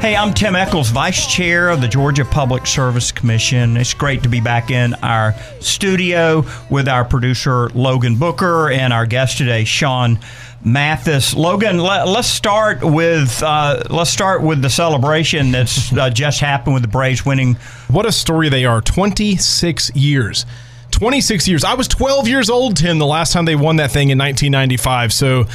Hey, I'm Tim Echols, Vice Chair of the Georgia Public Service Commission. It's great to be back in our studio with our producer, Logan Booker, and our guest today, Sean Mathis. Logan, let, us start with uh, let's start with the celebration that's uh, just happened with the Braves winning. What a story they are! Twenty six years 26 years. I was 12 years old, Tim, the last time they won that thing in 1995. So,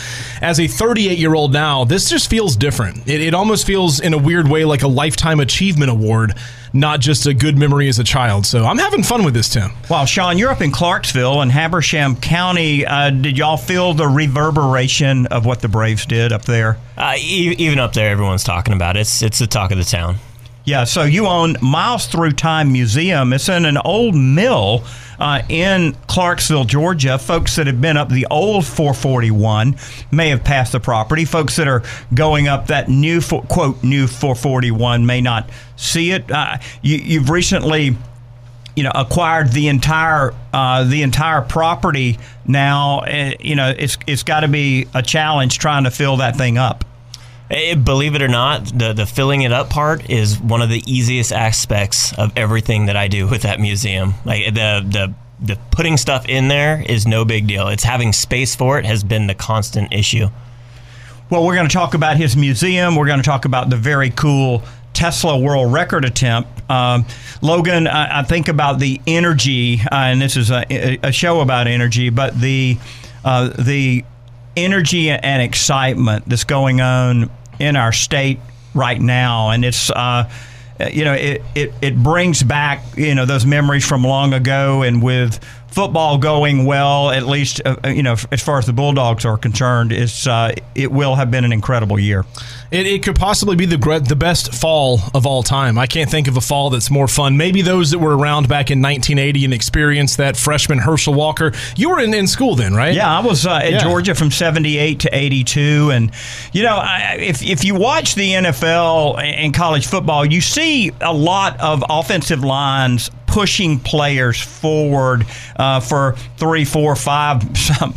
as a 38 year old now, this just feels different. It, it, almost feels, in a weird way, like a lifetime achievement award, not just a good memory as a child. So, I'm having fun with this, Tim. Wow, Sean, you're up in Clarksville and Habersham County. Uh, did y'all feel the reverberation of what the Braves did up there? Uh, e- even up there, everyone's talking about it. It's, it's the talk of the town. Yeah, so you own Miles Through Time Museum. It's in an old mill uh, in Clarksville, Georgia. Folks that have been up the old 441 may have passed the property. Folks that are going up that new, quote, new 441 may not see it. Uh, you, have recently you know acquired the entire uh, the entire property now uh, you know it's it's got to be a challenge trying to fill that thing up it, eh, believe it or not, the the filling it up part is one of the easiest aspects of everything that I do with that museum. Like the the the putting stuff in there is no big deal. It's having space for it has been the constant issue. Well, we're going to talk about his museum. We're going to talk about the very cool Tesla world record attempt. Um, Logan, I, I, think about the energy, uh, and this is a, a, show about energy, but the uh, the energy and excitement that's going on in our state right now, and it's. Uh, you know, it, it, it brings back, you know, those memories from long ago and with football going well, at least, uh, uh, you know, as far as the Bulldogs are concerned, it's, uh, it will have been an incredible year. It, it, could possibly be the the best fall of all time. I can't think of a fall that's more fun. Maybe those that were around back in 1980 and experienced that freshman Herschel Walker. You were in, in school then, right? Yeah, I was uh, at yeah. Georgia from 78 to 82. And, you know, I, if, if you watch the NFL and college football, you see a lot of offensive lines pushing players forward uh, for three, four, five,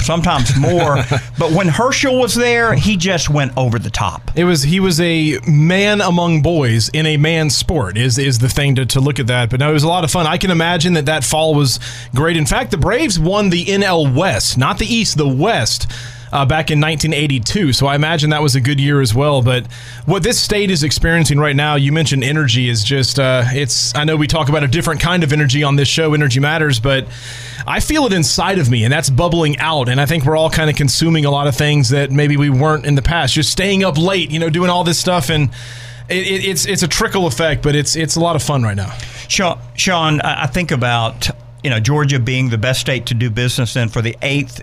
sometimes more. but when Herschel was there, he just went over the top. It was he was a man among boys in a man's sport is is the thing to, to look at that. But no, it was a lot of fun. I can imagine that that fall was great. In fact, the Braves won the NL West, not the East, the West uh, back in 1982. So I imagine that was a good year as well. But what this state is experiencing right now, you mentioned energy, is just, uh, it's, I know we talk about a different kind of energy on this show, Energy Matters, but I feel it inside of me and that's bubbling out. And I think we're all kind of consuming a lot of things that maybe we weren't in the past, just staying up late, you know, doing all this stuff. And, it, it, it's it's a trickle effect, but it's it's a lot of fun right now. Sean, Sean, I think about you know Georgia being the best state to do business in for the eighth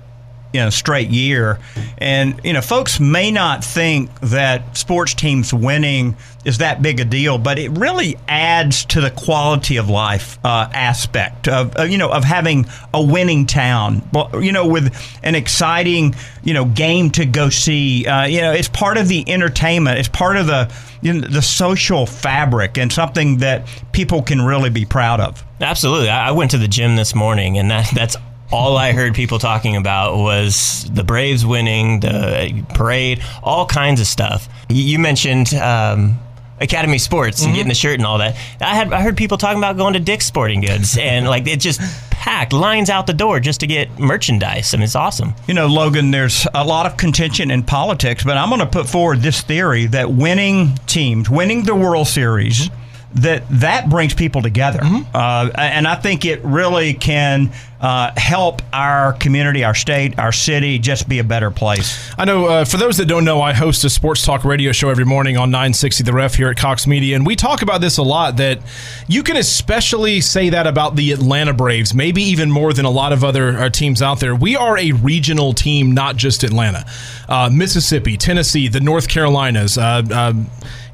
you know straight year. And you know folks may not think that sports teams winning is that big a deal but it really adds to the quality of life uh, aspect of you know of having a winning town. You know with an exciting you know game to go see uh, you know it's part of the entertainment. It's part of the you know, the social fabric and something that people can really be proud of. Absolutely. I went to the gym this morning and that that's all I heard people talking about was the Braves winning, the parade, all kinds of stuff. You mentioned um, Academy Sports and mm-hmm. getting the shirt and all that. I had I heard people talking about going to Dick's Sporting Goods and like it just packed, lines out the door just to get merchandise. I mean, it's awesome. You know, Logan, there's a lot of contention in politics, but I'm going to put forward this theory that winning teams, winning the World Series, that that brings people together, uh, and I think it really can uh, help our community, our state, our city just be a better place. I know uh, for those that don't know, I host a sports talk radio show every morning on 960 The Ref here at Cox Media, and we talk about this a lot. That you can especially say that about the Atlanta Braves, maybe even more than a lot of other uh, teams out there. We are a regional team, not just Atlanta. Uh, Mississippi, Tennessee, the North Carolinas, uh,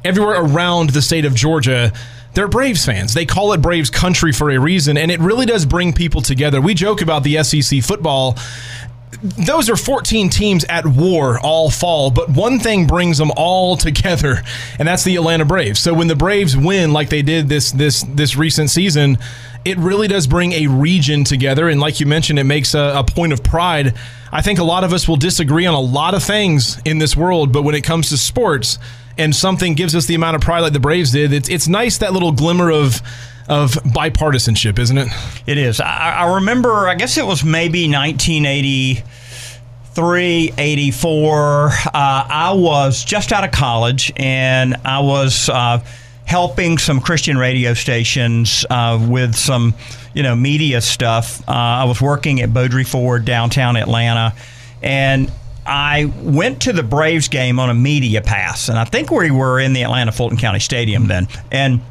everywhere around the state of Georgia. They're Braves fans. They call it Braves country for a reason, and it really does bring people together. We joke about the SEC football those are 14 teams at war all fall, but one thing brings them all together, and that's the Atlanta Braves. So when the Braves win like they did this this this recent season, it really does bring a region together, and like you mentioned, it makes a, a point of pride. I think a lot of us will disagree on a lot of things in this world, but when it comes to sports and something gives us the amount of pride like the Braves did, it's it's nice that little glimmer of of bipartisanship, isn't it? It is. I, I remember, I guess it was maybe 1983, 84. Uh, I was just out of college and I was uh, helping some Christian radio stations uh, with some, you know, media stuff. Uh, I was working at Beaudry Ford downtown Atlanta. And I went to the Braves game on a media pass, and I think we were in the Atlanta Fulton County Stadium then. And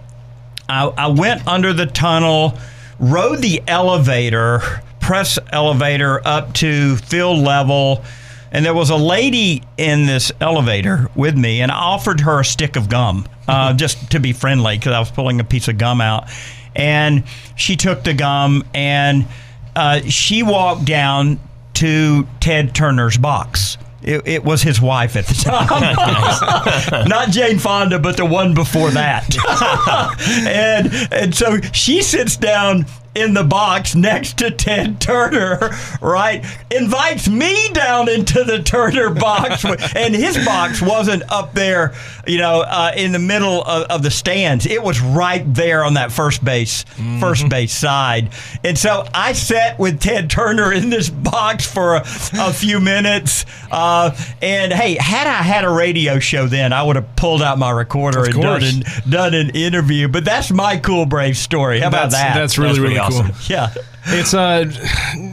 I, I went under the tunnel, rode the elevator, press elevator up to field level, and there was a lady in this elevator with me, and I offered her a stick of gum uh, just to be friendly because I was pulling a piece of gum out. And she took the gum and uh, she walked down to Ted Turner's box. It, it was his wife at the time, not Jane Fonda, but the one before that. and and so she sits down in the box next to Ted Turner, right? Invites me down into the Turner box, and his box wasn't up there, you know, uh, in the middle of, of, the stands. It was right there on that first base, mm-hmm. first base side. And so I sat with Ted Turner in this box for a, a few minutes. Uh, and hey, had I had a radio show then, I would have pulled out my recorder and done an, done an interview. But that's my cool brave story. How about that's, that? That's really that's really awesome. cool. Yeah. It's uh,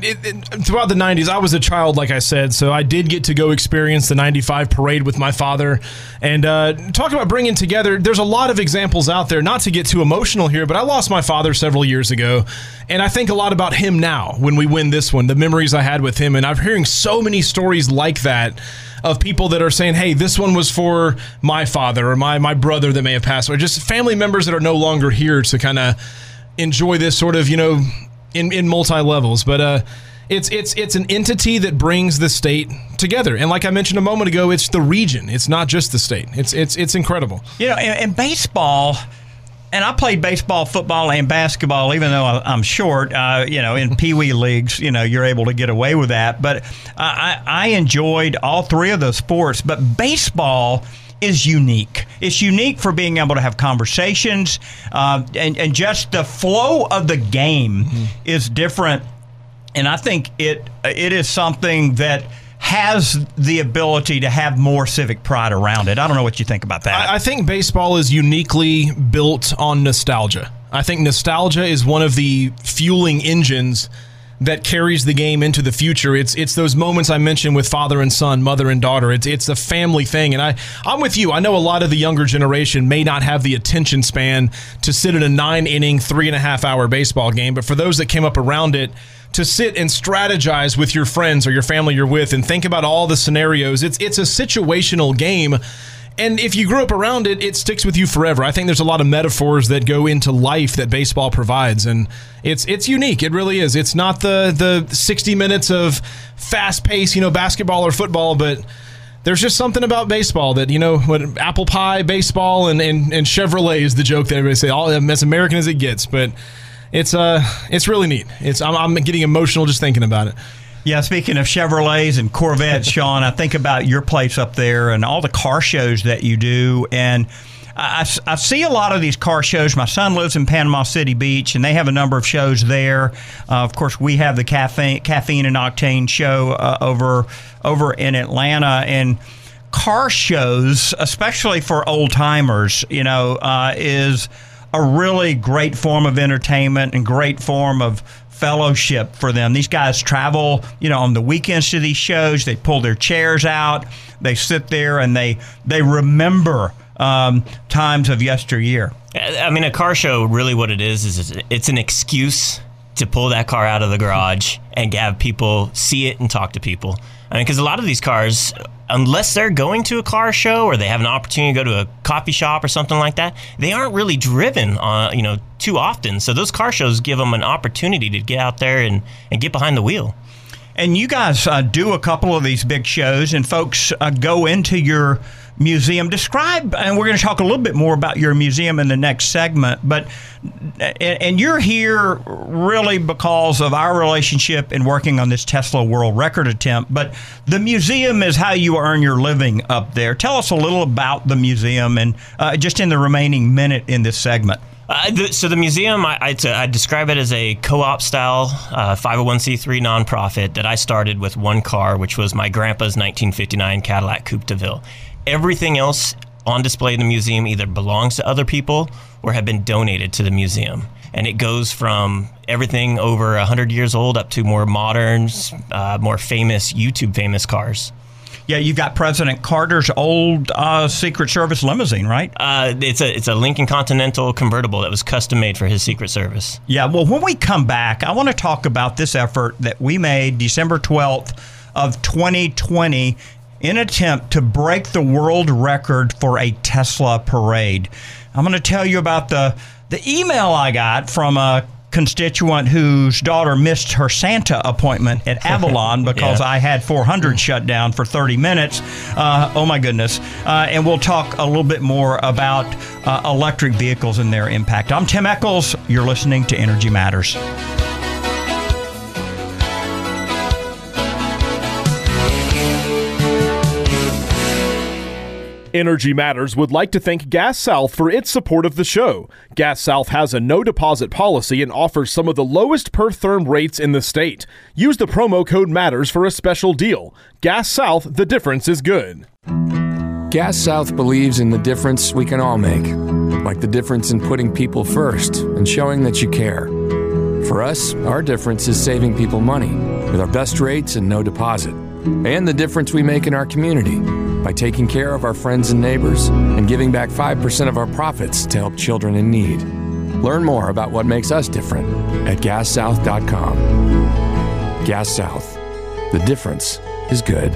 it, it, throughout the '90s. I was a child, like I said, so I did get to go experience the '95 parade with my father. And uh, talk about bringing together. There's a lot of examples out there. Not to get too emotional here, but I lost my father several years ago, and I think a lot about him now when we win this one. The memories I had with him, and I'm hearing so many stories like that of people that are saying, "Hey, this one was for my father or my my brother that may have passed, or just family members that are no longer here to kind of." Enjoy this sort of you know in in multi levels, but uh. It's it's it's an entity that brings the state together, and like I mentioned a moment ago, it's the region. It's not just the state. It's it's it's incredible. You know, and, baseball and I played baseball, football, and basketball. Even though I'm short, uh, you know, in pee wee leagues, you know, you're able to get away with that. But I, I enjoyed all three of those sports. But baseball is unique. It's unique for being able to have conversations, uh, and, and just the flow of the game mm-hmm. is different. And I think it it is something that has the ability to have more civic pride around it. I don't know what you think about that. I, I think baseball is uniquely built on nostalgia. I think nostalgia is one of the fueling engines that carries the game into the future. It's it's those moments I mentioned with father and son, mother and daughter. It's it's a family thing, and I I'm with you. I know a lot of the younger generation may not have the attention span to sit in a nine inning, three and a half hour baseball game, but for those that came up around it. To sit and strategize with your friends or your family you're with and think about all the scenarios. It's it's a situational game and if you grew up around it, it sticks with you forever. I think there's a lot of metaphors that go into life that baseball provides, and it's it's unique. It really is. It's not the the 60 minutes of fast pace, you know, basketball or football, but there's just something about baseball that you know what apple pie baseball and, and, and chevrolet is the joke that everybody say all as american as it gets but it's uh it's really neat it's I'm, I'm getting emotional just thinking about it yeah, speaking of Chevrolets and Corvettes, Sean, I think about your place up there and all the car shows that you do. And I, I, see a lot of these car shows. My son lives in Panama City Beach, and they have a number of shows there. Uh, of course, we have the caffeine, caffeine and octane show uh, over over in Atlanta, and car shows, especially for old timers, you know, uh, is a really great form of entertainment and great form of fellowship for them. These guys travel, you know, on the weekends to these shows. They pull their chairs out, they sit there, and they they remember um, times of yesteryear. I mean, a car show really what it is is it's an excuse to pull that car out of the garage and have people see it and talk to people. I mean, because a lot of these cars, unless they're going to a car show or they have an opportunity to go to a coffee shop or something like that, they aren't really driven, uh, you know, too often. So those car shows give them an opportunity to get out there and, and get behind the wheel. And you guys uh, do a couple of these big shows, and folks uh, go into your museum. Describe, and we're going to talk a little bit more about your museum in the next segment. But and you're here really because of our relationship in working on this Tesla World Record attempt. But the museum is how you earn your living up there. Tell us a little about the museum, and uh, just in the remaining minute in this segment. Uh, the, so the museum, I, I, I, describe it as a co-op style uh, 501c3 nonprofit that I started with one car, which was my grandpa's 1959 Cadillac Coupe de Ville everything else on display in the museum either belongs to other people or have been donated to the museum. And it goes from everything over 100 years old up to more modern, uh, more famous, YouTube famous cars. Yeah, you've got President Carter's old uh, Secret Service limousine, right? Uh, it's a it's a Lincoln Continental convertible that was custom made for his Secret Service. Yeah, well, when we come back, I want to talk about this effort that we made December 12th of 2020 in attempt to break the world record for a Tesla parade. I'm going to tell you about the the email I got from a constituent whose daughter missed her Santa appointment at Avalon because yeah. I had 400 shut down for 30 minutes. Uh, oh my goodness. Uh, and we'll talk a little bit more about uh, electric vehicles and their impact. I'm Tim Echols. You're listening to Energy Matters. Energy Matters would like to thank Gas South for its support of the show. Gas South has a no deposit policy and offers some of the lowest per therm rates in the state. Use the promo code MATTERS for a special deal. Gas South, the difference is good. Gas South believes in the difference we can all make, like the difference in putting people first and showing that you care. For us, our difference is saving people money with our best rates and no deposit, and the difference we make in our community by taking care of our friends and neighbors and giving back 5% of our profits to help children in need. Learn more about what makes us different at gassouth.com. Gas South. The difference is good.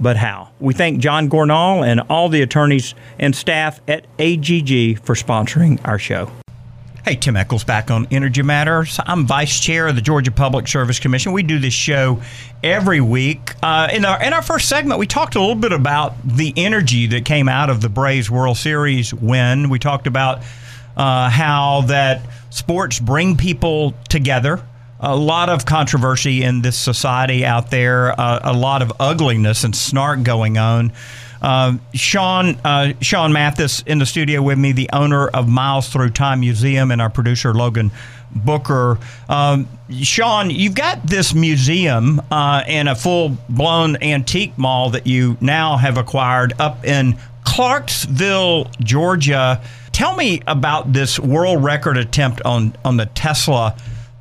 but how. We thank John Gornall and all the attorneys and staff at AGG for sponsoring our show. Hey, Tim Echols back on Energy Matters. I'm Vice Chair of the Georgia Public Service Commission. We do this show every week. Uh, in, our, in our first segment, we talked a little bit about the energy that came out of the Braves World Series win. We talked about uh, how that sports bring people together a lot of controversy in this society out there, uh, a lot of ugliness and snark going on. Uh, Sean uh, Sean Mathis in the studio with me, the owner of Miles Through Time Museum, and our producer Logan Booker. Um, Sean, you've got this museum uh, and a full blown antique mall that you now have acquired up in Clarksville, Georgia. Tell me about this world record attempt on on the Tesla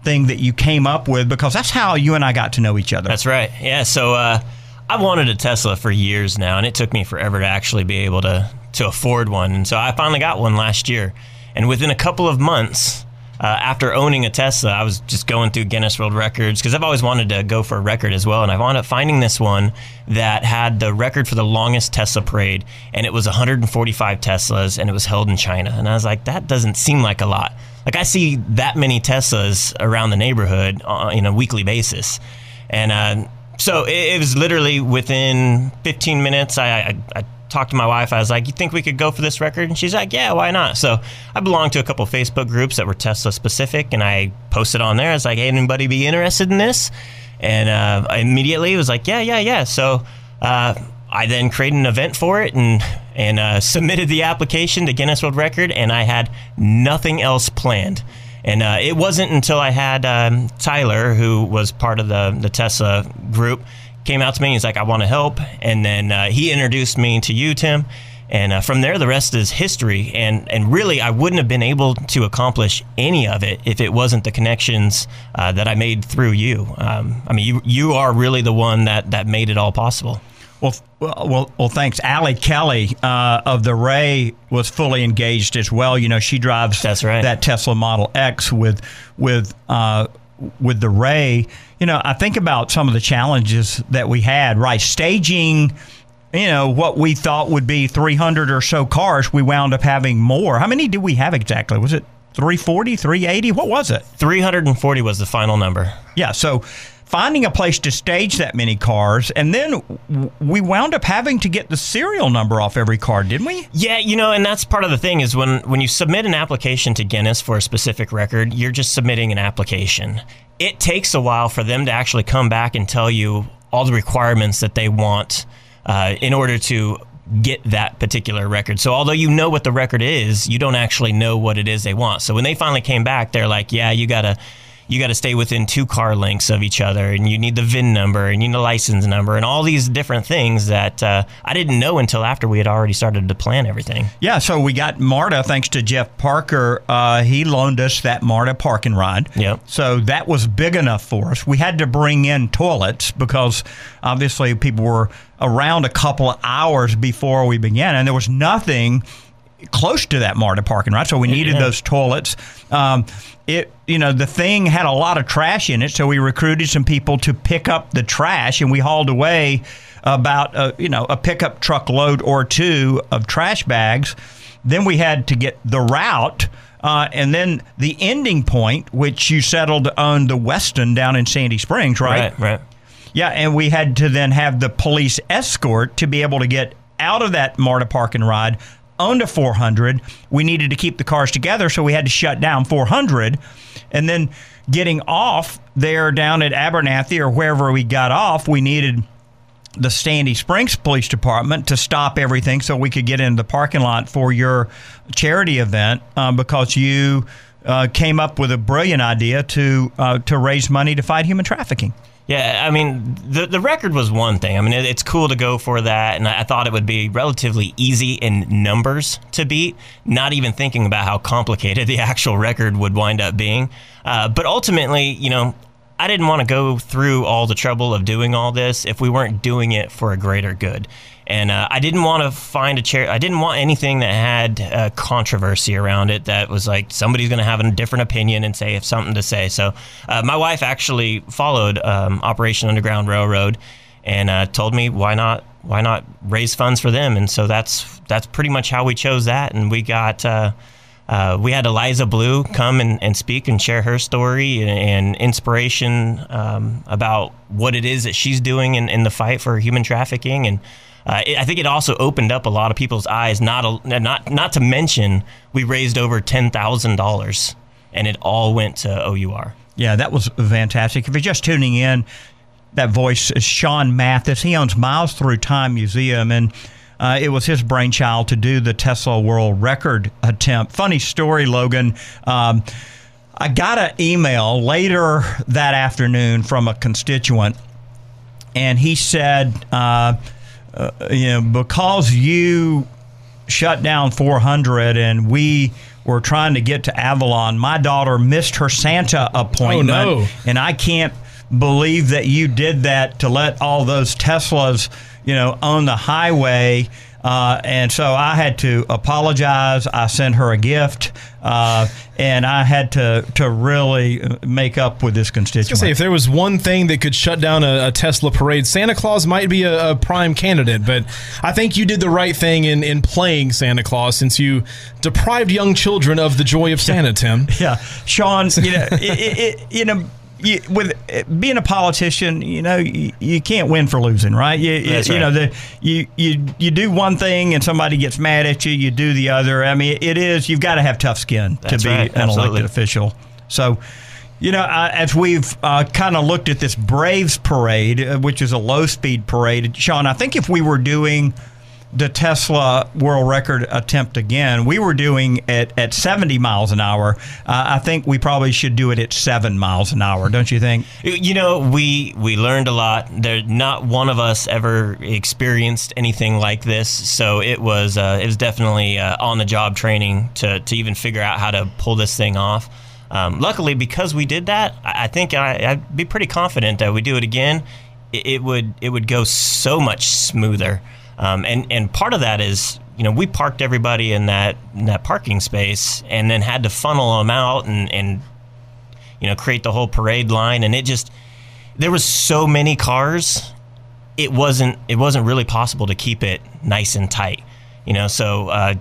thing that you came up with because that's how you and I got to know each other. That's right. Yeah. So uh, I've wanted a Tesla for years now, and it took me forever to actually be able to to afford one. And so I finally got one last year, and within a couple of months. Uh, after owning a Tesla, I was just going through Guinness World Records because I've always wanted to go for a record as well. And I wound up finding this one that had the record for the longest Tesla parade, and it was 145 Teslas, and it was held in China. And I was like, that doesn't seem like a lot. Like I see that many Teslas around the neighborhood on a weekly basis, and uh, so it, it, was literally within 15 minutes. I, I, I talked to my wife. I was like, "You think we could go for this record?" And she's like, "Yeah, why not?" So I belonged to a couple Facebook groups that were Tesla specific, and I posted on there. I was like, "Hey, anybody be interested in this?" And uh, I immediately was like, "Yeah, yeah, yeah." So uh, I then created an event for it and and uh, submitted the application to Guinness World Record, and I had nothing else planned. And uh, it wasn't until I had um, Tyler, who was part of the the Tesla group, came out to me. He's like, "I want to help," and then uh, he introduced me to you, Tim. And uh, from there, the rest is history. And and really, I wouldn't have been able to accomplish any of it if it wasn't the connections uh, that I made through you. Um, I mean, you you are really the one that that made it all possible. Well, well, well, thanks. Allie Kelly uh, of the Ray was fully engaged as well. You know, she drives That's right. that Tesla Model X with with uh, with the Ray. You know, I think about some of the challenges that we had. Right, staging. You know what we thought would be 300 or so cars, we wound up having more. How many did we have exactly? Was it 340, 380? What was it? 340 was the final number. Yeah. So finding a place to stage that many cars, and then we wound up having to get the serial number off every car, didn't we? Yeah, you know, and that's part of the thing is when when you submit an application to Guinness for a specific record, you're just submitting an application. It takes a while for them to actually come back and tell you all the requirements that they want uh, in order to get that particular record. So although you know what the record is, you don't actually know what it is they want. So when they finally came back, they're like, "Yeah, you got to you got to stay within two car lengths of each other, and you need the VIN number, and you need the license number, and all these different things that uh, I didn't know until after we had already started to plan everything. Yeah, so we got MARTA thanks to Jeff Parker. Uh, he loaned us that MARTA parking ride. Yep. So that was big enough for us. We had to bring in toilets because obviously people were around a couple of hours before we began, and there was nothing close to that MARTA parking ride, so we needed yeah. those toilets. Um, it you know the thing had a lot of trash in it, so we recruited some people to pick up the trash, and we hauled away about a, you know a pickup truck load or two of trash bags. Then we had to get the route. Uh, and then the ending point, which you settled on the Westin down in Sandy Springs, right? Right, right. Yeah, and we had to then have the police escort to be able to get out of that MARTA parking ride onto 400. We needed to keep the cars together, so we had to shut down 400. And then getting off there down at Abernathy or wherever we got off, we needed the Sandy Springs Police Department to stop everything so we could get into the parking lot for your charity event um, because you uh, came up with a brilliant idea to uh, to raise money to fight human trafficking. Yeah, I mean, the the record was one thing. I mean, it, it's cool to go for that, and I, I thought it would be relatively easy in numbers to beat. Not even thinking about how complicated the actual record would wind up being. Uh, but ultimately, you know, I didn't want to go through all the trouble of doing all this if we weren't doing it for a greater good. And uh, I didn't want to find a chair. I didn't want anything that had uh, controversy around it. That was like somebody's going to have a different opinion and say something to say. So uh, my wife actually followed um, Operation Underground Railroad and uh, told me why not why not raise funds for them. And so that's that's pretty much how we chose that. And we got uh, uh, we had Eliza Bleu come and, and speak and share her story and, and inspiration um, about what it is that she's doing in, in the fight for human trafficking. And uh, it, I think it also opened up a lot of people's eyes. Not a, not not to mention we raised over ten thousand dollars, and it all went to OUR. Yeah, that was fantastic. If you're just tuning in, that voice is Sean Mathis. He owns Miles Through Time Museum and uh, it was his brainchild to do the Tesla World Record attempt. Funny story, Logan. Um, I got an email later that afternoon from a constituent, and he said, uh, uh, you know, because you shut down 400 and we were trying to get to Avalon, my daughter missed her Santa appointment. Oh, no. And I can't believe that you did that to let all those Teslas, you know, on the highway. Uh, and so I had to apologize. I sent her a gift, uh, and I had to to really make up with this constituent. say, if there was one thing that could shut down a, a Tesla parade, Santa Claus might be a, a prime candidate. But I think you did the right thing in, in playing Santa Claus since you deprived young children of the joy of Santa, Tim. Yeah, Sean. You know, it, it, you know, you, with being a politician, you know, you, you can't win for losing, right? You, you- That's you right. know, the you you you do one thing and somebody gets mad at you, you do the other. I mean, it is you've got to have tough skin That's to be right, an absolutely. elected official. So. You know, uh, as we've uh, kind of looked at this Braves parade, uh, which is a low speed parade, Sean, I think if we were doing the Tesla world record attempt again, we were doing it at 70 miles an hour. Uh, I think we probably should do it at seven miles an hour, don't you think? You know, we we learned a lot. There, not one of us ever experienced anything like this, so it was uh, it was definitely uh, on the job training to to even figure out how to pull this thing off. Um, luckily, because we did that, I think I, I'd be pretty confident that we do it again. It, it would it would go so much smoother. Um, and and part of that is you know we parked everybody in that in that parking space and then had to funnel them out and and you know create the whole parade line. And it just there was so many cars it wasn't it wasn't really possible to keep it nice and tight you know? So uh,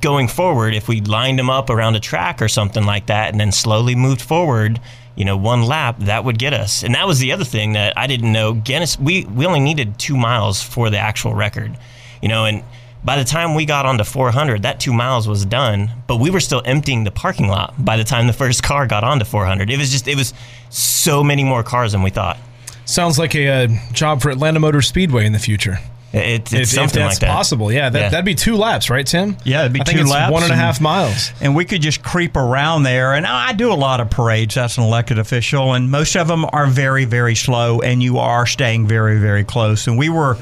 going forward if we lined them up around a track or something like that and then slowly moved forward you know one lap that would get us. And that was the other thing that i didn't know. Guinness we we only needed two miles for the actual record you know and by the time we got onto 400 that two miles was done but we were still emptying the parking lot by the time the first car got onto 400 it was just it was so many more cars than we thought. Sounds like a, uh job for Atlanta Motor Speedway in the future. It, it's If, if something that's like that possible, yeah, that, Yeah. that'd be two laps, right, Tim? Yeah, it'd be I think two it's laps one and a and- half miles. and we could just creep around there. And I do a lot of parades as an elected official, and most of them are very, very slow, and you are staying very, very close. And we were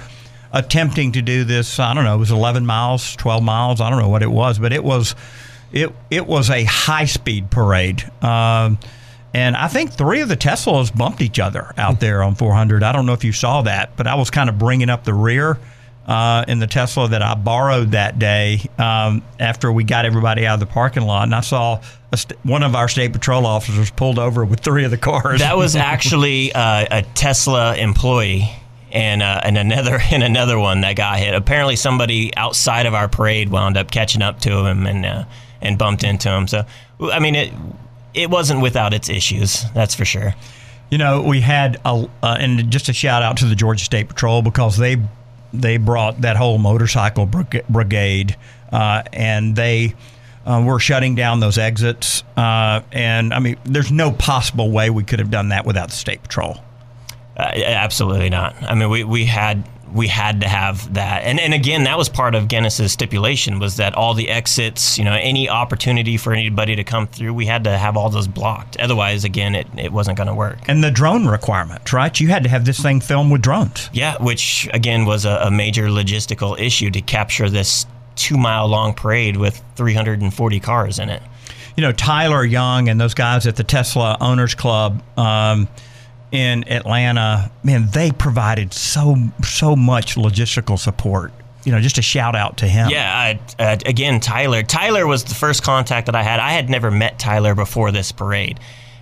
attempting to do this. I don't know, it was 11 miles, 12 miles. I don't know what it was, but it was it it was a high speed parade. Um, and I think three of the Teslas bumped each other out there on 400. I don't know if you saw that, but I was kind of bringing up the rear uh, in the Tesla that I borrowed that day um, after we got everybody out of the parking lot, and I saw a st- one of our state patrol officers pulled over with three of the cars. That was actually uh, a Tesla employee. And, uh, and another and another one that got hit. Apparently, somebody outside of our parade wound up catching up to him and uh, and bumped into him. So, I mean, it it wasn't without its issues. That's for sure. You know, we had a, uh, and just a shout out to the Georgia State Patrol because they they brought that whole motorcycle brigade, uh, and they uh, were shutting down those exits. Uh, and I mean, there's no possible way we could have done that without the State Patrol. Uh, absolutely not. I mean, we, we had we had to have that, and and again, that was part of Guinness's stipulation was that all the exits, you know, any opportunity for anybody to come through, we had to have all those blocked. Otherwise, again, it, it wasn't going to work. And the drone requirement, right? You had to have this thing filmed with drones. Yeah, which again was a, a major logistical issue to capture this two mile long parade with 340 cars in it. you know Tyler Young and those guys at the Tesla Owners Club um, in Atlanta, man, they provided so so much logistical support. You know, just a shout out to him. Yeah, I, uh, again, Tyler. Tyler was the first contact that I had. I had never met Tyler before this parade.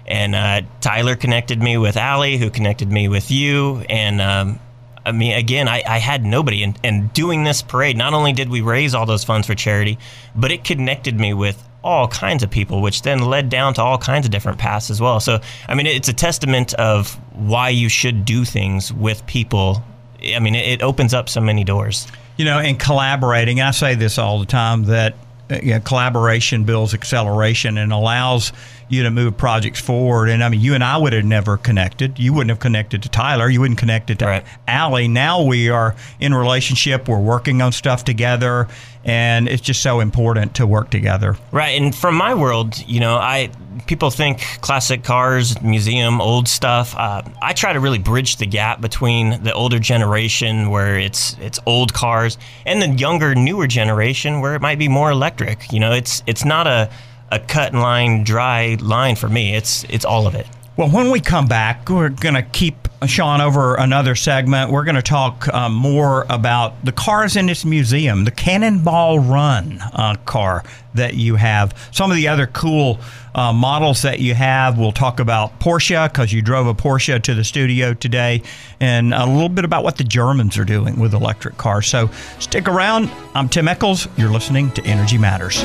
And uh, Tyler connected me with Allie, who connected me with you. And um, I mean, again, I, I had nobody. And, and doing this parade, not only did we raise all those funds for charity, but it connected me with all kinds of people, which then led down to all kinds of different paths as well. So, I mean, it's a testament of why you should do things with people. I mean, it, opens up so many doors. You know, and collaborating. I say this all the time that Uh, you know, collaboration builds acceleration and allows you to move projects forward. And I mean, you and I would have never connected. You wouldn't have connected to Tyler. You wouldn't connected to Right. Allie. Now we are in relationship. We're working on stuff together, and it's just so important to work together. Right, and from my world, you know, I people think classic cars, museum, old stuff. Uh, I try to really bridge the gap between the older generation, where it's it's old cars, and the younger, newer generation, where it might be more electric. You know, it's it's not a a cut and line, dry line for me. It's it's all of it. Well, when we come back, we're going to keep Sean over another segment. We're going to talk um, more about the cars in this museum, the Cannonball Run uh, car that you have, some of the other cool uh, models that you have. We'll talk about Porsche because you drove a Porsche to the studio today, and a little bit about what the Germans are doing with electric cars. So stick around. I'm Tim Echols. You're listening to Energy Matters.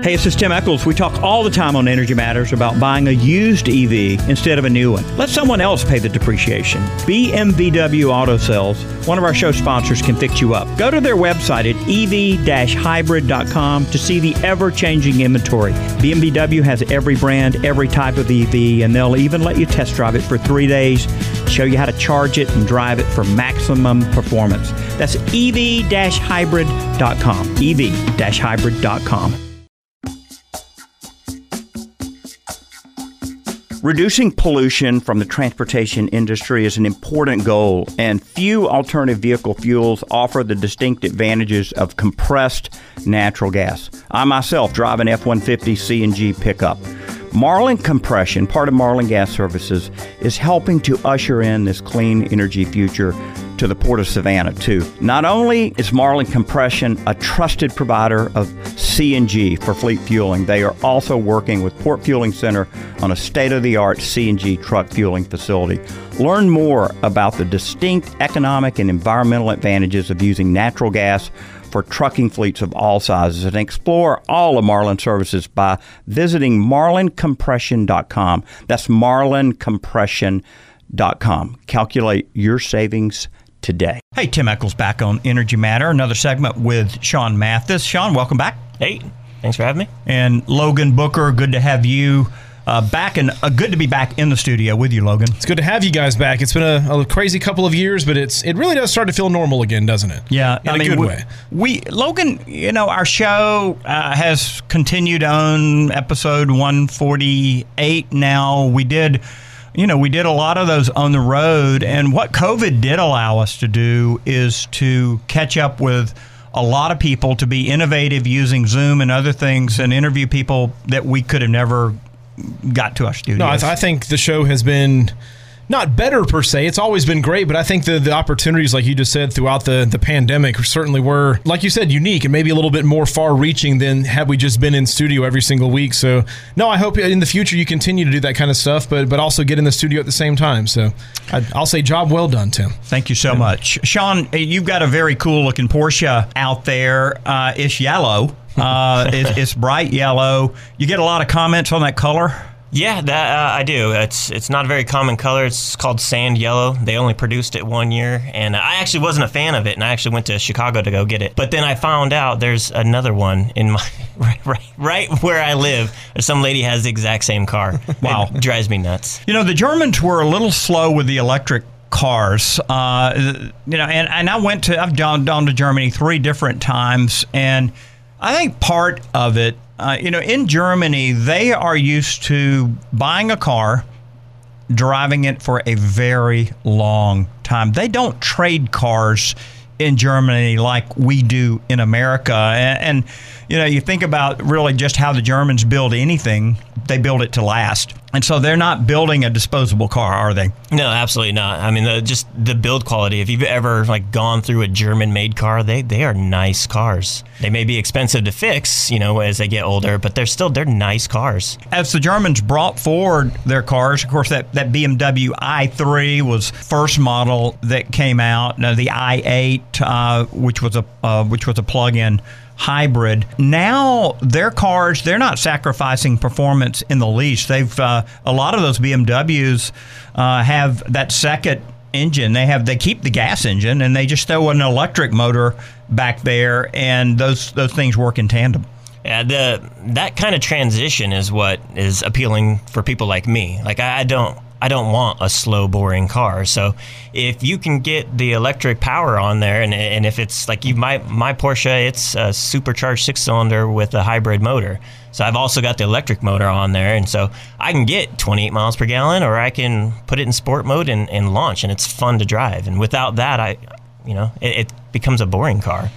Hey, this is Tim Echols. We talk all the time on Energy Matters about buying a used EV instead of a new one. Let someone else pay the depreciation. BMVW Auto Sales, one of our show sponsors, can fix you up. Go to their website at ev-hybrid.com to see the ever-changing inventory. BMW has every brand, every type of EV, and they'll even let you test drive it for three days, show you how to charge it and drive it for maximum performance. That's ev-hybrid.com. ev-hybrid.com. Reducing pollution from the transportation industry is an important goal, and few alternative vehicle fuels offer the distinct advantages of compressed natural gas. I myself drive an F 150 CNG pickup. Marlin Compression, part of Marlin Gas Services, is helping to usher in this clean energy future to the Port of Savannah, too. Not only is Marlin Compression a trusted provider of CNG for fleet fueling, they are also working with Port Fueling Center on a state of the art CNG truck fueling facility. Learn more about the distinct economic and environmental advantages of using natural gas for trucking fleets of all sizes and explore all of Marlin services by visiting marlincompression.com. That's marlincompression.com. Calculate your savings today. Hey, Tim Echols back on Energy Matter, another segment with Sean Mathis. Sean, welcome back. Hey, thanks for having me. And Logan Booker, good to have you uh, back and uh, good to be back in the studio with you, Logan. It's good to have you guys back. It's been a, a crazy couple of years, but it's it really does start to feel normal again, doesn't it? Yeah, in I a mean, good we, way. We Logan, you know, our show uh, has continued on episode 148 now. We did you know, we did a lot of those on the road. And what COVID did allow us to do is to catch up with a lot of people to be innovative using Zoom and other things and interview people that we could have never got to our studios. No, I, th- I think the show has been not better per se. It's always been great, but I think the, the opportunities, like you just said, throughout the, the pandemic certainly were, like you said, unique and maybe a little bit more far reaching than had we just been in studio every single week. So, no, I hope in the future you continue to do that kind of stuff, but but also get in the studio at the same time. So, I, will say, job well done, Tim. Thank you so much, Sean. You've got a very cool looking Porsche out there. Uh, it's yellow. Uh, it's, it's bright yellow. You get a lot of comments on that color. Yeah, that uh, I do. It's it's not a very common color. It's called sand yellow. They only produced it one year, and I actually wasn't a fan of it, and I actually went to Chicago to go get it. But then I found out there's another one in my right right, right where I live. Some lady has the exact same car. Wow, it drives me nuts. You know, the Germans were a little slow with the electric cars. Uh, you know, and, and I went to I've gone down to Germany three different times, and I think part of it uh, you know, in Germany, they are used to buying a car, driving it for a very long time. They don't trade cars in Germany like we do in America. And, and, you know, you think about really just how the Germans build anything, they build it to last. And so they're not building a disposable car, are they? No, absolutely not. I mean, the, just the build quality. If you've ever like gone through a German-made car, they they are nice cars. They may be expensive to fix, you know, as they get older, but they're still they're nice cars. As the Germans brought forward their cars, of course, that, that BMW i3 was first model that came out. Now the i8, uh, which was a uh, which was a plug-in hybrid. Now their cars, they're not sacrificing performance in the least. They've uh, a lot of those BMWs uh, have that second engine. They have they keep the gas engine and they just throw an electric motor back there, and those those things work in tandem. Yeah, the that kind of transition is what is appealing for people like me. Like I, I don't I don't want a slow, boring car. So if you can get the electric power on there, and, and if it's like you my my Porsche, it's a supercharged six cylinder with a hybrid motor. So I've also got the electric motor on there, and so I can get 28 miles per gallon, or I can put it in sport mode and, and launch, and it's fun to drive. And without that, I, you know, it, it becomes a boring car.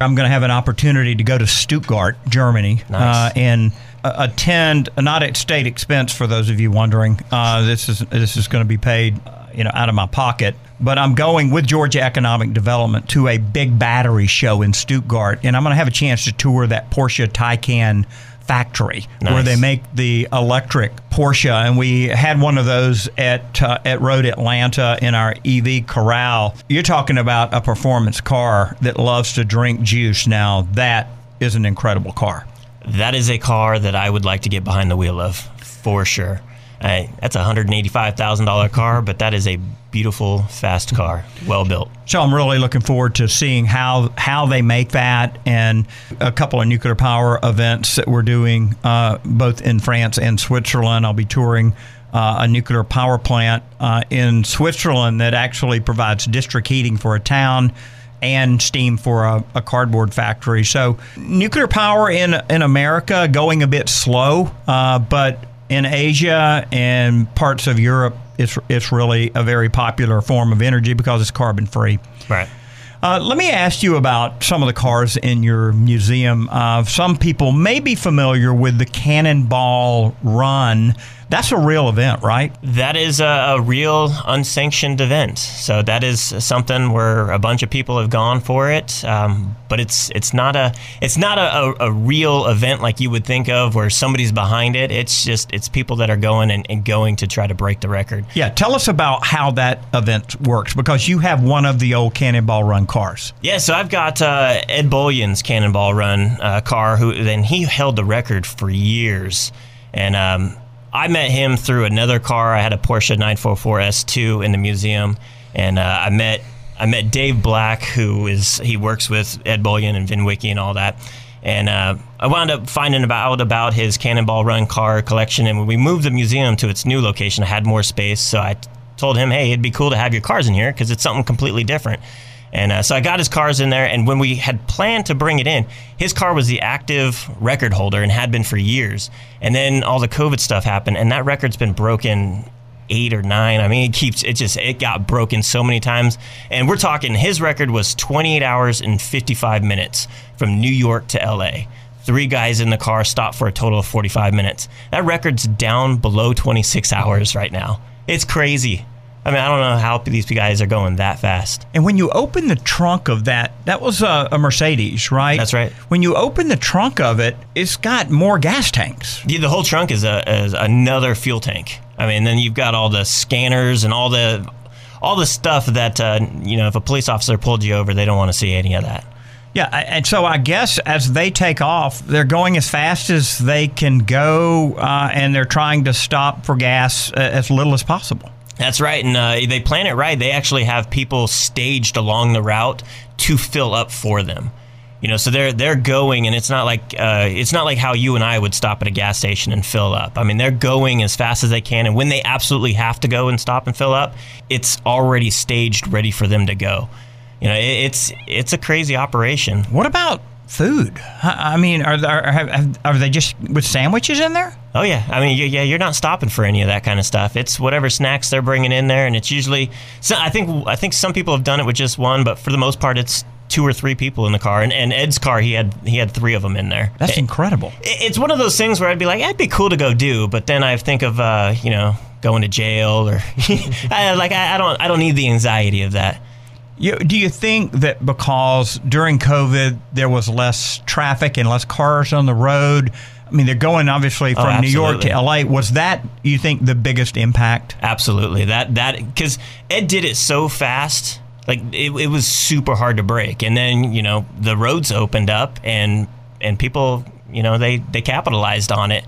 I'm going to have an opportunity to go to Stuttgart, Germany, Nice. uh, and attend, not at state expense for those of you wondering. Uh, this is this is going to be paid, uh, you know, out of my pocket. But I'm going with Georgia Economic Development to a big battery show in Stuttgart, and I'm going to have a chance to tour that Porsche Taycan factory where they make the electric Porsche, and we had one of those at uh, at Road Atlanta in our EV Corral. You're talking about a performance car that loves to drink juice. Now that is an incredible car. That is a car that I would like to get behind the wheel of for sure. I, that's a hundred and eighty-five thousand dollar car, but that is a beautiful, fast car, well built. So I'm really looking forward to seeing how how they make that, and a couple of nuclear power events that we're doing uh, both in France and Switzerland. I'll be touring. Uh, a nuclear power plant uh, in Switzerland that actually provides district heating for a town and steam for a, a cardboard factory. So nuclear power in in America going a bit slow, uh, but in Asia and parts of Europe, it's it's really a very popular form of energy because it's carbon free. Right. Uh, let me ask you about some of the cars in your museum. Uh, some people may be familiar with the Cannonball Run. That's a real event, right? That is a, a real unsanctioned event. So that is something where a bunch of people have gone for it. Um, but it's it's not a it's not a, a, a real event like you would think of where somebody's behind it. It's just it's people that are going and, and going to try to break the record. Yeah, tell us about how that event works because you have one of the old Cannonball Run cars. Yeah, so I've got uh, Ed Bolian's Cannonball Run uh, car, who then he held the record for years, and um, I met him through another car. I had a Porsche 944 S2 in the museum, and uh, I met I met Dave Black, who is he works with Ed Bolian and VinWiki and all that. And uh, I wound up finding out about his Cannonball Run car collection. And when we moved the museum to its new location, I had more space, so I told him, "Hey, it'd be cool to have your cars in here because it's something completely different." And uh, so I got his cars in there. And when we had planned to bring it in, his car was the active record holder and had been for years. And then all the COVID stuff happened, and that record's been broken eight or nine. I mean, it keeps it just it got broken so many times. And we're talking his record was 28 hours and 55 minutes from New York to LA. Three guys in the car stopped for a total of 45 minutes. That record's down below 26 hours right now. It's crazy. I mean, I don't know how these guys are going that fast. And when you open the trunk of that, that was a, a Mercedes, right? That's right. When you open the trunk of it, it's got more gas tanks. Yeah, the whole trunk is a is another fuel tank. I mean, then you've got all the scanners and all the all the stuff that uh, you know. If a police officer pulled you over, they don't want to see any of that. Yeah, and so I guess as they take off, they're going as fast as they can go, uh, and they're trying to stop for gas uh, as little as possible. That's right, and uh, they plan it right. They actually have people staged along the route to fill up for them. You know, so they're they're going, and it's not like uh, it's not like how you and I would stop at a gas station and fill up. I mean, they're going as fast as they can, and when they absolutely have to go and stop and fill up, it's already staged, ready for them to go. You know, it, it's it's a crazy operation. What about food? I mean, are are, are they just with sandwiches in there? Oh yeah, I mean, you- yeah, you're not stopping for any of that kind of stuff. It's whatever snacks they're bringing in there, and it's usually. So I think I think some people have done it with just one, but for the most part, it's two or three people in the car, and, and Ed's car he had he had three of them in there. That's It- incredible. it's one of those things where I'd be like, it'd be cool to go do, but then I think of uh, you know going to jail or I, like I, I don't I don't need the anxiety of that. You, do you think that because during COVID there was less traffic and less cars on the road? I mean, they're going obviously Oh, from New York to. LA. Was that you think the biggest impact? Absolutely. That that because Ed did it so fast, like it, it was super hard to break. And then you know the roads opened up, and and people you know they they capitalized on it.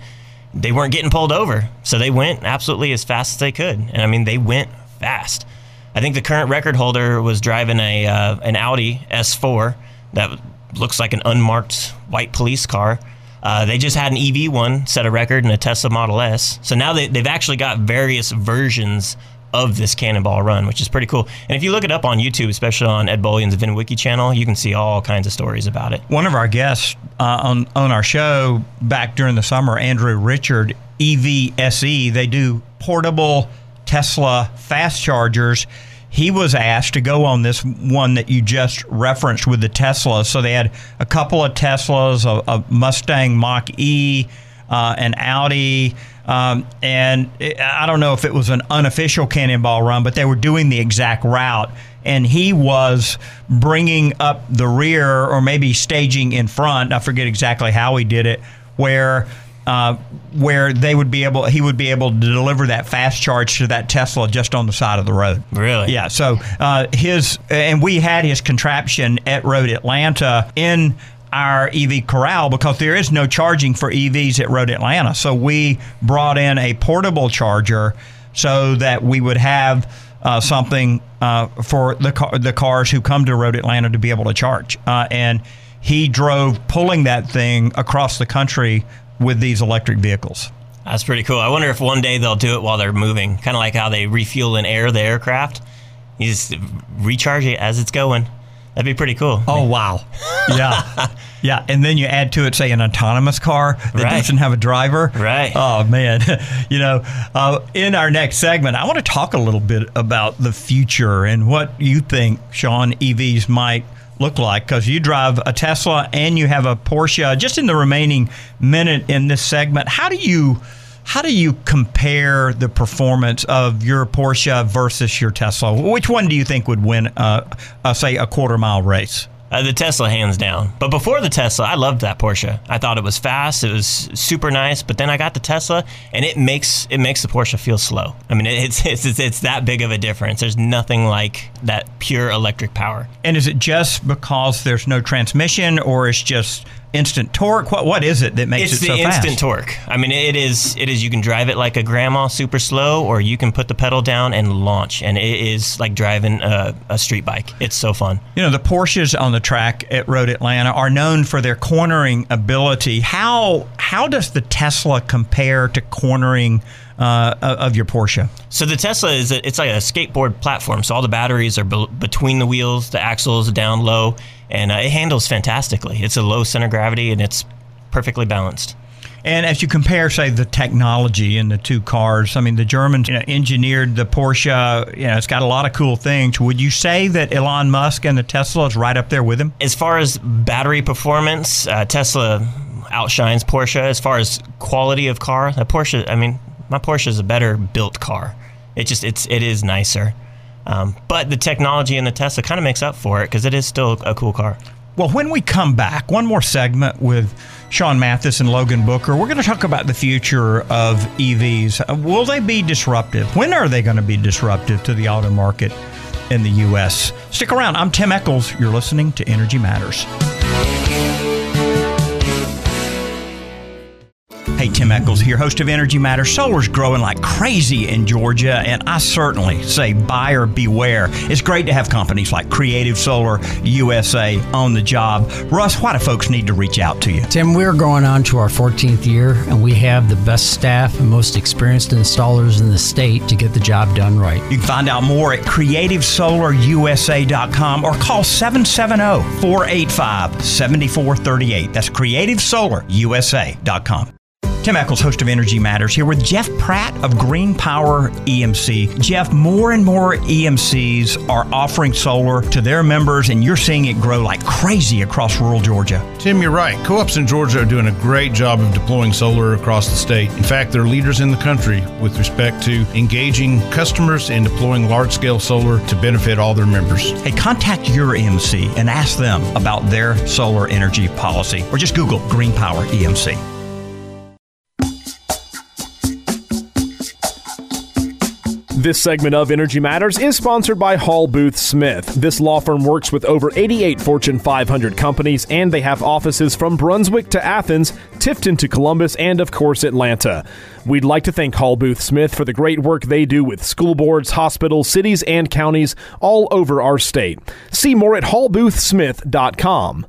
They weren't getting pulled over, so they went absolutely as fast as they could. And I mean, they went fast. I think the current record holder was driving a uh, an Audi S4 that looks like an unmarked white police car. Uh, they just had an EV one set a record and a Tesla Model S. So now they, they've actually got various versions of this Cannonball Run, which is pretty cool. And if you look it up on YouTube, especially on Ed Bolian's VinWiki channel, you can see all kinds of stories about it. One of our guests uh, on on our show back during the summer, Andrew Richard, EVSE, they do portable Tesla fast chargers. He was asked to go on this one that you just referenced with the Tesla. So they had a couple of Teslas, a, a Mustang Mach E, uh, an Audi, um, and it, I don't know if it was an unofficial cannonball run, but they were doing the exact route. And he was bringing up the rear, or maybe staging in front. I forget exactly how he did it, where uh, where they would be able, he would be able to deliver that fast charge to that Tesla just on the side of the road. Really? Yeah. So uh, his and we had his contraption at Road Atlanta in our EV corral because there is no charging for EVs at Road Atlanta. So we brought in a portable charger so that we would have uh, something uh, for the car, the cars who come to Road Atlanta to be able to charge. Uh, and he drove pulling that thing across the country with these electric vehicles. That's pretty cool. I wonder if one day they'll do it while they're moving, kind of like how they refuel and air the aircraft. You just recharge it as it's going. That'd be pretty cool. Oh wow, yeah, yeah, and then you add to it, say, an autonomous car that Right. doesn't have a driver. Right. Oh man, you know, uh, in our next segment, I want to talk a little bit about the future and what you think, Sean, EVs might look like because you drive a Tesla and you have a Porsche. Just in the remaining minute in this segment, how do you? How do you compare the performance of your Porsche versus your Tesla? Which one do you think would win, uh, uh, say, a quarter mile race? Uh, the Tesla, hands down. But before the Tesla, I loved that Porsche. I thought it was fast. It was super nice. But then I got the Tesla, and it makes it makes the Porsche feel slow. I mean, it's it's it's, it's that big of a difference. There's nothing like that pure electric power. And is it just because there's no transmission, or it's just instant torque? What what is it that makes it's it the so instant fast? torque. I mean, it is it is. You can drive it like a grandma, super slow, or you can put the pedal down and launch, and it is like driving a, a street bike. It's so fun. You know, the Porsches on the track at Road Atlanta are known for their cornering ability. How how does the Tesla compare to cornering uh, of your Porsche? So the Tesla is a, it's like a skateboard platform. So all the batteries are be- between the wheels, the axles are down low, and uh, it handles fantastically. It's a low center of gravity and it's perfectly balanced. And as you compare, say, the technology in the two cars, I mean, the Germans you know, engineered the Porsche. You know, it's got a lot of cool things. Would you say that Elon Musk and the Tesla is right up there with him? As far as battery performance, uh, Tesla outshines Porsche. As far as quality of car, the Porsche, I mean, my Porsche is a better built car. It just it's it is nicer. Um, but the technology in the Tesla kind of makes up for it because it is still a cool car. Well, when we come back, one more segment with Sean Mathis and Logan Booker, we're going to talk about the future of EVs. Uh, Will they be disruptive? When are they going to be disruptive to the auto market in the U.S.? Stick around. I'm Tim Echols. You're listening to Energy Matters. Hey, Tim Echols here, host of Energy Matters. Solar's growing like crazy in Georgia, and I certainly say buyer beware. It's great to have companies like Creative Solar USA on the job. Russ, why do folks need to reach out to you? Tim, we're going on to our 14th year, and we have the best staff and most experienced installers in the state to get the job done right. You can find out more at creativesolarusa.com or call 770 485 7438. That's creativesolarusa.com. Tim Echols, host of Energy Matters, here with Jeff Pratt of Green Power EMC. Jeff, more and more EMCs are offering solar to their members, and you're seeing it grow like crazy across rural Georgia. Tim, you're right. Co ops in Georgia are doing a great job of deploying solar across the state. In fact, they're leaders in the country with respect to engaging customers and deploying large scale solar to benefit all their members. Hey, contact your EMC and ask them about their solar energy policy, or just Google Green Power EMC. This segment of Energy Matters is sponsored by Hall Booth Smith. This law firm works with over 88 Fortune 500 companies, and they have offices from Brunswick to Athens, Tifton to Columbus, and of course, Atlanta. We'd like to thank Hall Booth Smith for the great work they do with school boards, hospitals, cities, and counties all over our state. See more at hallboothsmith.com.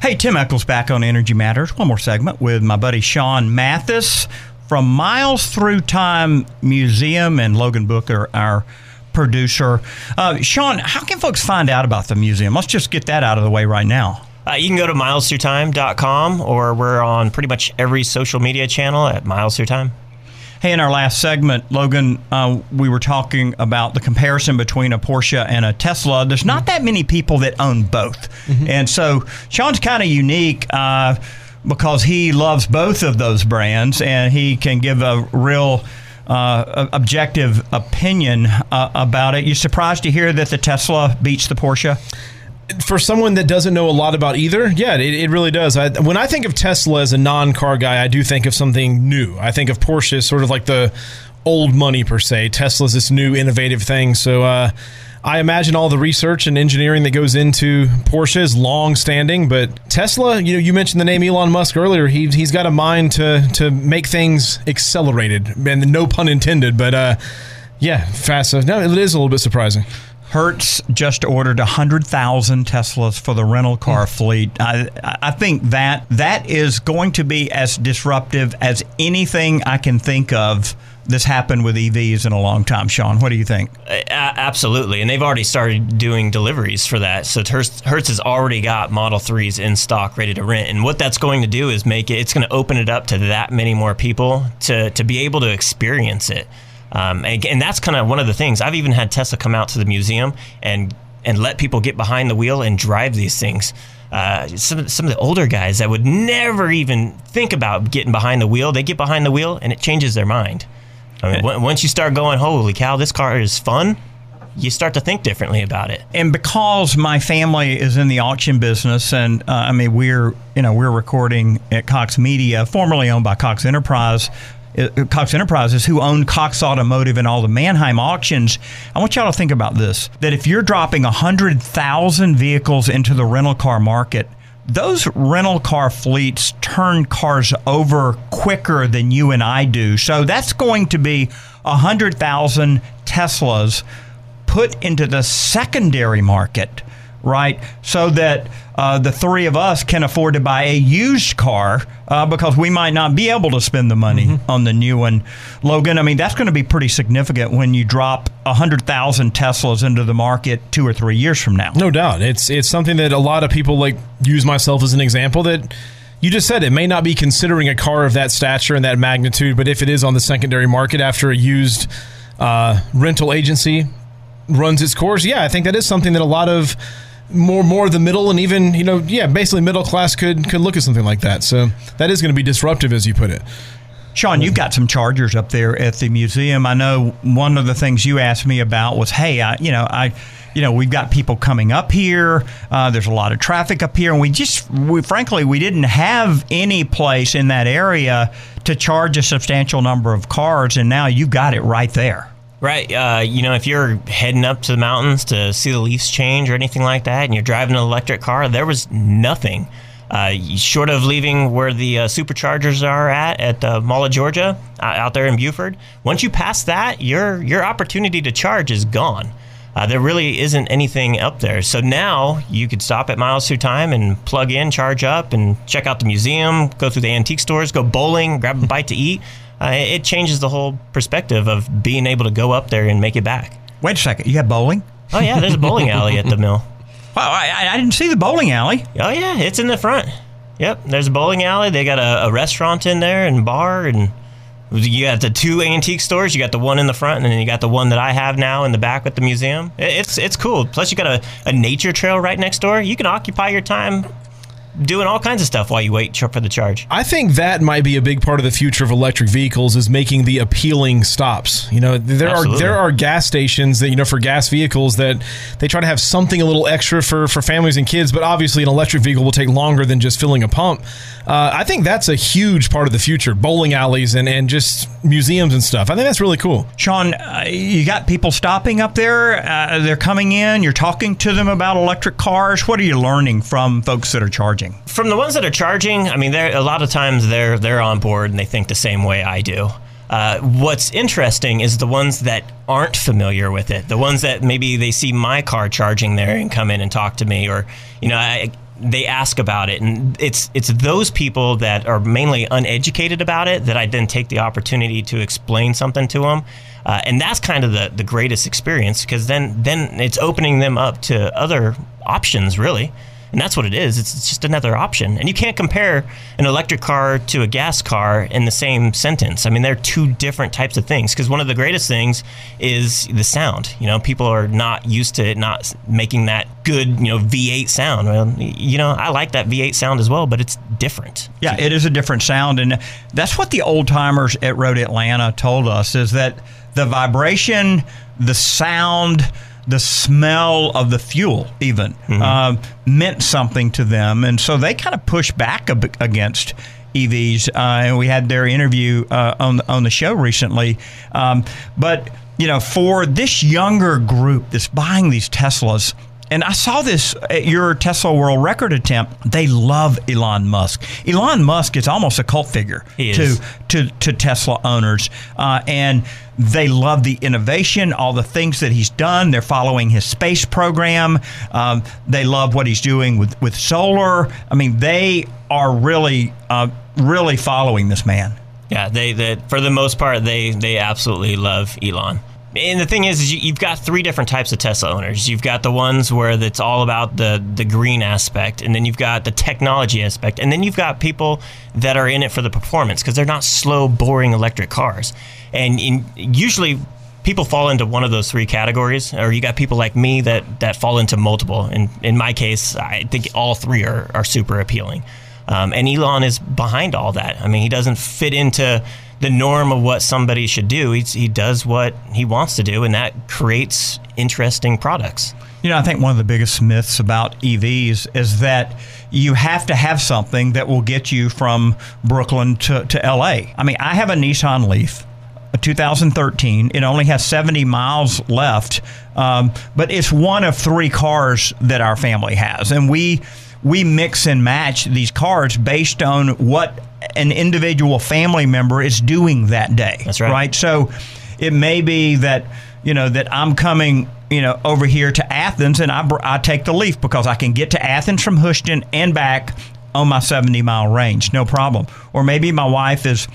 Hey, Tim Echols back on Energy Matters. One more segment with my buddy Sean Mathis from Miles Through Time Museum and Logan Booker, our producer. Uh, Sean, how can folks find out about the museum? Let's just get that out of the way right now. Uh, you can go to milesthroughtime.com or we're on pretty much every social media channel at Miles Through Time. Hey, in our last segment, Logan, uh, we were talking about the comparison between a Porsche and a Tesla. There's not that many people that own both. Mm-hmm. And so Sean's kind of unique. Uh, because he loves both of those brands and he can give a real uh, objective opinion uh, about it. You surprised to hear that the Tesla beats the Porsche? For someone that doesn't know a lot about either, yeah, it, it really does. I, when I think of Tesla as a non-car guy, I do think of something new. I think of Porsche as sort of like the old money per se. Tesla's this new innovative thing. So uh, I imagine all the research and engineering that goes into Porsche is long standing, but Tesla, you know, you mentioned the name Elon Musk earlier. He, he's got a mind to, to make things accelerated, and no pun intended, but uh, yeah, fast. No, it is a little bit surprising. Hertz just ordered 100,000 Teslas for the rental car mm. fleet. I, I think that that is going to be as disruptive as anything I can think of this happened with EVs in a long time. Sean, what do you think? Absolutely, and they've already started doing deliveries for that. So Hertz, Hertz has already got Model Threes in stock, ready to rent. And what that's going to do is make it. It's going to open it up to that many more people to to be able to experience it. Um, and, and that's kind of one of the things. I've even had Tesla come out to the museum and and let people get behind the wheel and drive these things. Uh, some, some of the older guys that would never even think about getting behind the wheel, they get behind the wheel and it changes their mind. I mean, once you start going, holy cow, this car is fun, you start to think differently about it. And because my family is in the auction business, and uh, I mean we're you know we're recording at Cox Media, formerly owned by Cox Enterprise. Uh, Cox Enterprises, who own Cox Automotive and all the Manheim auctions, I want y'all to think about this: that if you're dropping hundred thousand vehicles into the rental car market, those rental car fleets turn cars over quicker than you and I do. So that's going to be 100,000 Teslas put into the secondary market, right? So that uh, the three of us can afford to buy a used car uh, because we might not be able to spend the money mm-hmm. on the new one. Logan, I mean, that's going to be pretty significant when you drop 100,000 Teslas into the market two or three years from now. No doubt. It's, it's something that a lot of people like use myself as an example that you just said it may not be considering a car of that stature and that magnitude, but if it is on the secondary market after a used uh, rental agency runs its course, yeah, I think that is something that a lot of more more the middle and even you know yeah basically middle class could could look at something like that. So that is going to be disruptive as you put it. Sean, you've got some chargers up there at the museum. I know one of the things you asked me about was, hey, I, you know, I, you know, we've got people coming up here. Uh, there's a lot of traffic up here, and we just, we, frankly, we didn't have any place in that area to charge a substantial number of cars, and now you got it right there. Right. Uh, you know, if you're heading up to the mountains to see the leaves change or anything like that, and you're driving an electric car, there was nothing. Uh, short of leaving where the uh, superchargers are at at uh, Mall of Georgia uh, out there in Buford, once you pass that, your your opportunity to charge is gone. Uh, there really isn't anything up there. So now you could stop at Miles Through Time and plug in, charge up, and check out the museum, go through the antique stores, go bowling, grab a bite to eat uh, it changes the whole perspective of being able to go up there and make it back. Wait a second, you have bowling? Oh yeah, there's a bowling alley at the mill. Wow, I, I, didn't see the bowling alley. Oh yeah, it's in the front. Yep, there's a bowling alley. They got a, a restaurant in there and bar, and you got the two antique stores. You got the one in the front, and then you got the one that I have now in the back at the museum. It's it's cool. Plus, you got a, a nature trail right next door. You can occupy your time doing all kinds of stuff while you wait for the charge. I think that might be a big part of the future of electric vehicles is making the appealing stops. You know, there Absolutely. are there are gas stations that you know for gas vehicles that they try to have something a little extra for for families and kids, but obviously an electric vehicle will take longer than just filling a pump. Uh, I think that's a huge part of the future. Bowling alleys and and just museums and stuff. I think that's really cool. Sean, uh, you got people stopping up there. Uh, they're coming in. You're talking to them about electric cars. What are you learning from folks that are charging? From the ones that are charging, I mean, a lot of times they're they're on board and they think the same way I do. Uh, what's interesting is the ones that aren't familiar with it, the ones that maybe they see my car charging there and come in and talk to me, or you know, I, they ask about it, and it's it's those people that are mainly uneducated about it that I then take the opportunity to explain something to them, uh, and that's kind of the the greatest experience because then then it's opening them up to other options really. And that's what it is. It's, it's just another option. And you can't compare an electric car to a gas car in the same sentence. I mean, they're two different types of things. Because one of the greatest things is the sound. You know, people are not used to it not making that good, you know, V8 sound. Well, you know, I like that V8 sound as well, but it's different. Yeah, it is a different sound, and that's what the old timers at Road Atlanta told us is that the vibration, the sound, the smell of the fuel, even uh, meant something to them, and so they kind of pushed back a bit against. EVs, uh, and we had their interview uh, on on the show recently. Um, but you know, for this younger group that's buying these Teslas, and I saw this at your Tesla World Record attempt. They love Elon Musk. Elon Musk is almost a cult figure to to to Tesla owners, uh, and they love the innovation, all the things that he's done. They're following his space program. Um, they love what he's doing with with solar. I mean, they are really uh, really following this man. Yeah, they, they for the most part they they absolutely love Elon. And the thing is, is you, you've got three different types of Tesla owners. You've got the ones where it's all about the the green aspect, and then you've got the technology aspect, and then you've got people that are in it for the performance because they're not slow, boring electric cars. And in, usually, people fall into one of those three categories, or you got people like me that that fall into multiple. And in my case, I think all three are are super appealing. Um, and Elon is behind all that. I mean, he doesn't fit into the norm of what somebody should do. He's, he does what he wants to do, and that creates interesting products. You know, I think one of the biggest myths about EVs is that you have to have something that will get you from Brooklyn to, to LA. I mean, I have a Nissan Leaf. a 2013. It only has 70 miles left, um, but it's one of three cars that our family has, and we we mix and match these cars based on what an individual family member is doing that day. That's right. Right. So it may be that you know that I'm coming you know over here to Athens and I I take the Leaf because I can get to Athens from Houston and back on my 70 mile range, no problem. Or maybe my wife is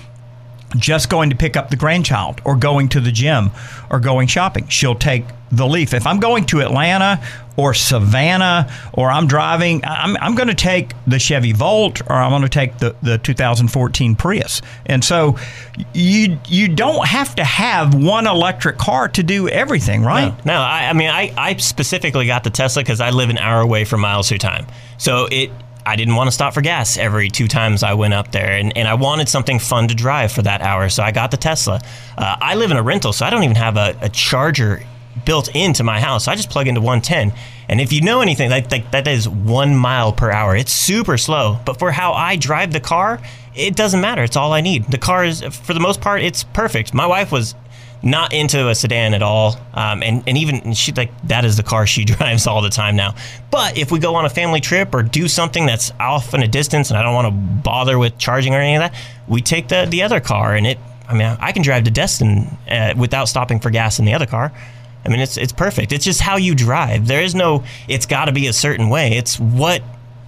just going to pick up the grandchild or going to the gym or going shopping. She'll take the Leaf. If I'm going to Atlanta or Savannah or I'm driving, I'm, I'm going to take the Chevy Volt or I'm going to take the, the 2014 Prius. And so you you don't have to have one electric car to do everything, right? No, no I, I mean, I, I specifically got the Tesla because I live an hour away from miles through time. So it, I didn't want to stop for gas every two times I went up there, and, and I wanted something fun to drive for that hour. So I got the Tesla. Uh, I live in a rental, so I don't even have a, a charger built into my house. I just plug into 110. And if you know anything, like, like that is one mile per hour. It's super slow, but for how I drive the car, it doesn't matter. It's all I need. The car is, for the most part, it's perfect. My wife was not into a sedan at all. Um, and, and even she like that is the car she drives all the time now. But if we go on a family trip or do something that's off in a distance and I don't want to bother with charging or any of that, we take the, the other car and it, I mean, I can drive to Destin uh, without stopping for gas in the other car. I mean, it's, it's perfect. It's just how you drive. There is no, it's got to be a certain way. It's what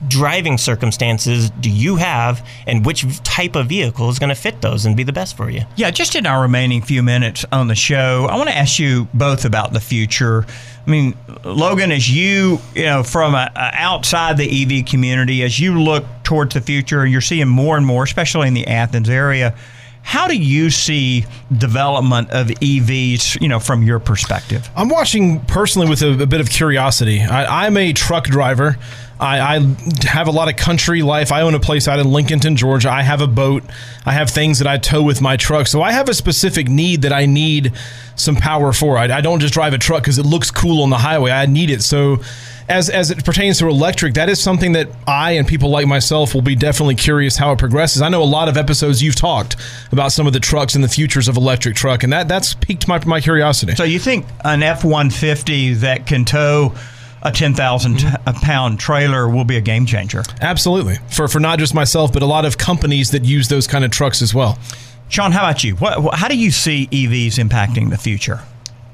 driving circumstances do you have and which type of vehicle is going to fit those and be the best for you. Yeah, just in our remaining few minutes on the show, I want to ask you both about the future. I mean, Logan, as you, you know, from a, a outside the EV community, as you look towards the future, you're seeing more and more, especially in the Athens area. How do you see development of EVs, you know, from your perspective? I'm watching personally with a, a bit of curiosity. I, I'm a truck driver. I, I, have a lot of country life. I own a place out in Lincolnton, Georgia. I have a boat. I have things that I tow with my truck. So I have a specific need that I need some power for. I, I don't just drive a truck because it looks cool on the highway. I need it. So as as it pertains to electric, that is something that I and people like myself will be definitely curious how it progresses. I know a lot of episodes you've talked about some of the trucks and the futures of electric truck, and that that's piqued my my curiosity. So you think an F one fifty that can tow a 10,000 pound trailer will be a game changer. Absolutely. For for not just myself, but a lot of companies that use those kind of trucks as well. Sean, how about you? What, how do you see EVs impacting the future?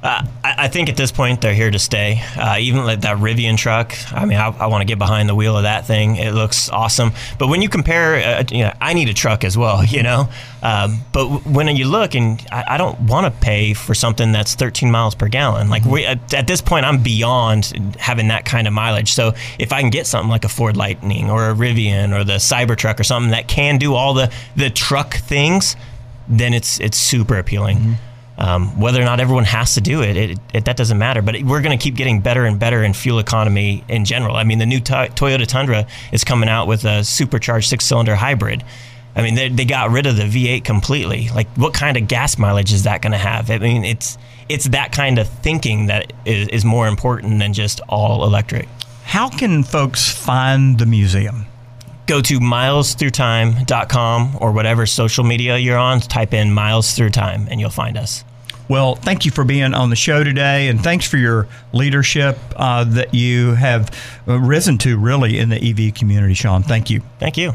Uh, I, I, think at this point they're here to stay. Uh, even like that Rivian truck, I mean, I, I want to get behind the wheel of that thing. It looks awesome. But when you compare, uh, you know, I need a truck as well, you know. Um, but when you look, and I, I don't want to pay for something that's 13 miles per gallon. Like we, at, at, this point, I'm beyond having that kind of mileage. So if I can get something like a Ford Lightning or a Rivian or the Cybertruck or something that can do all the the truck things, then it's it's super appealing. Mm-hmm. Um, whether or not everyone has to do it, it, it that doesn't matter. But we're going to keep getting better and better in fuel economy in general. I mean, the new to- Toyota Tundra is coming out with a supercharged six-cylinder hybrid. I mean, they, they got rid of the V8 completely. Like, what kind of gas mileage is that going to have? I mean, it's it's that kind of thinking that is, is more important than just all electric. How can folks find the museum? go to milesthroughtime.com or whatever social media you're on, type in Miles Through Time and you'll find us. Well, thank you for being on the show today, and thanks for your leadership uh, that you have uh, risen to really in the EV community, Sean. Thank you. Thank you.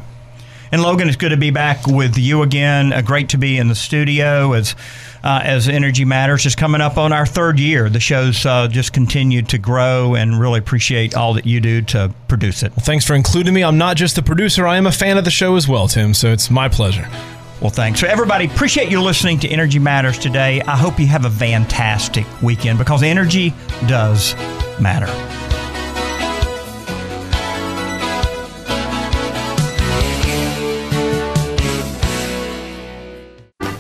And Logan, it's good to be back with you again. Uh, great to be in the studio as uh, as Energy Matters is coming up on our third year. The show's uh, just continued to grow, and really appreciate all that you do to produce it. Well, thanks for including me. I'm not just the producer; I am a fan of the show as well, Tim. So it's my pleasure. Well, thanks. So, everybody, appreciate you listening to Energy Matters today. I hope you have a fantastic weekend because energy does matter.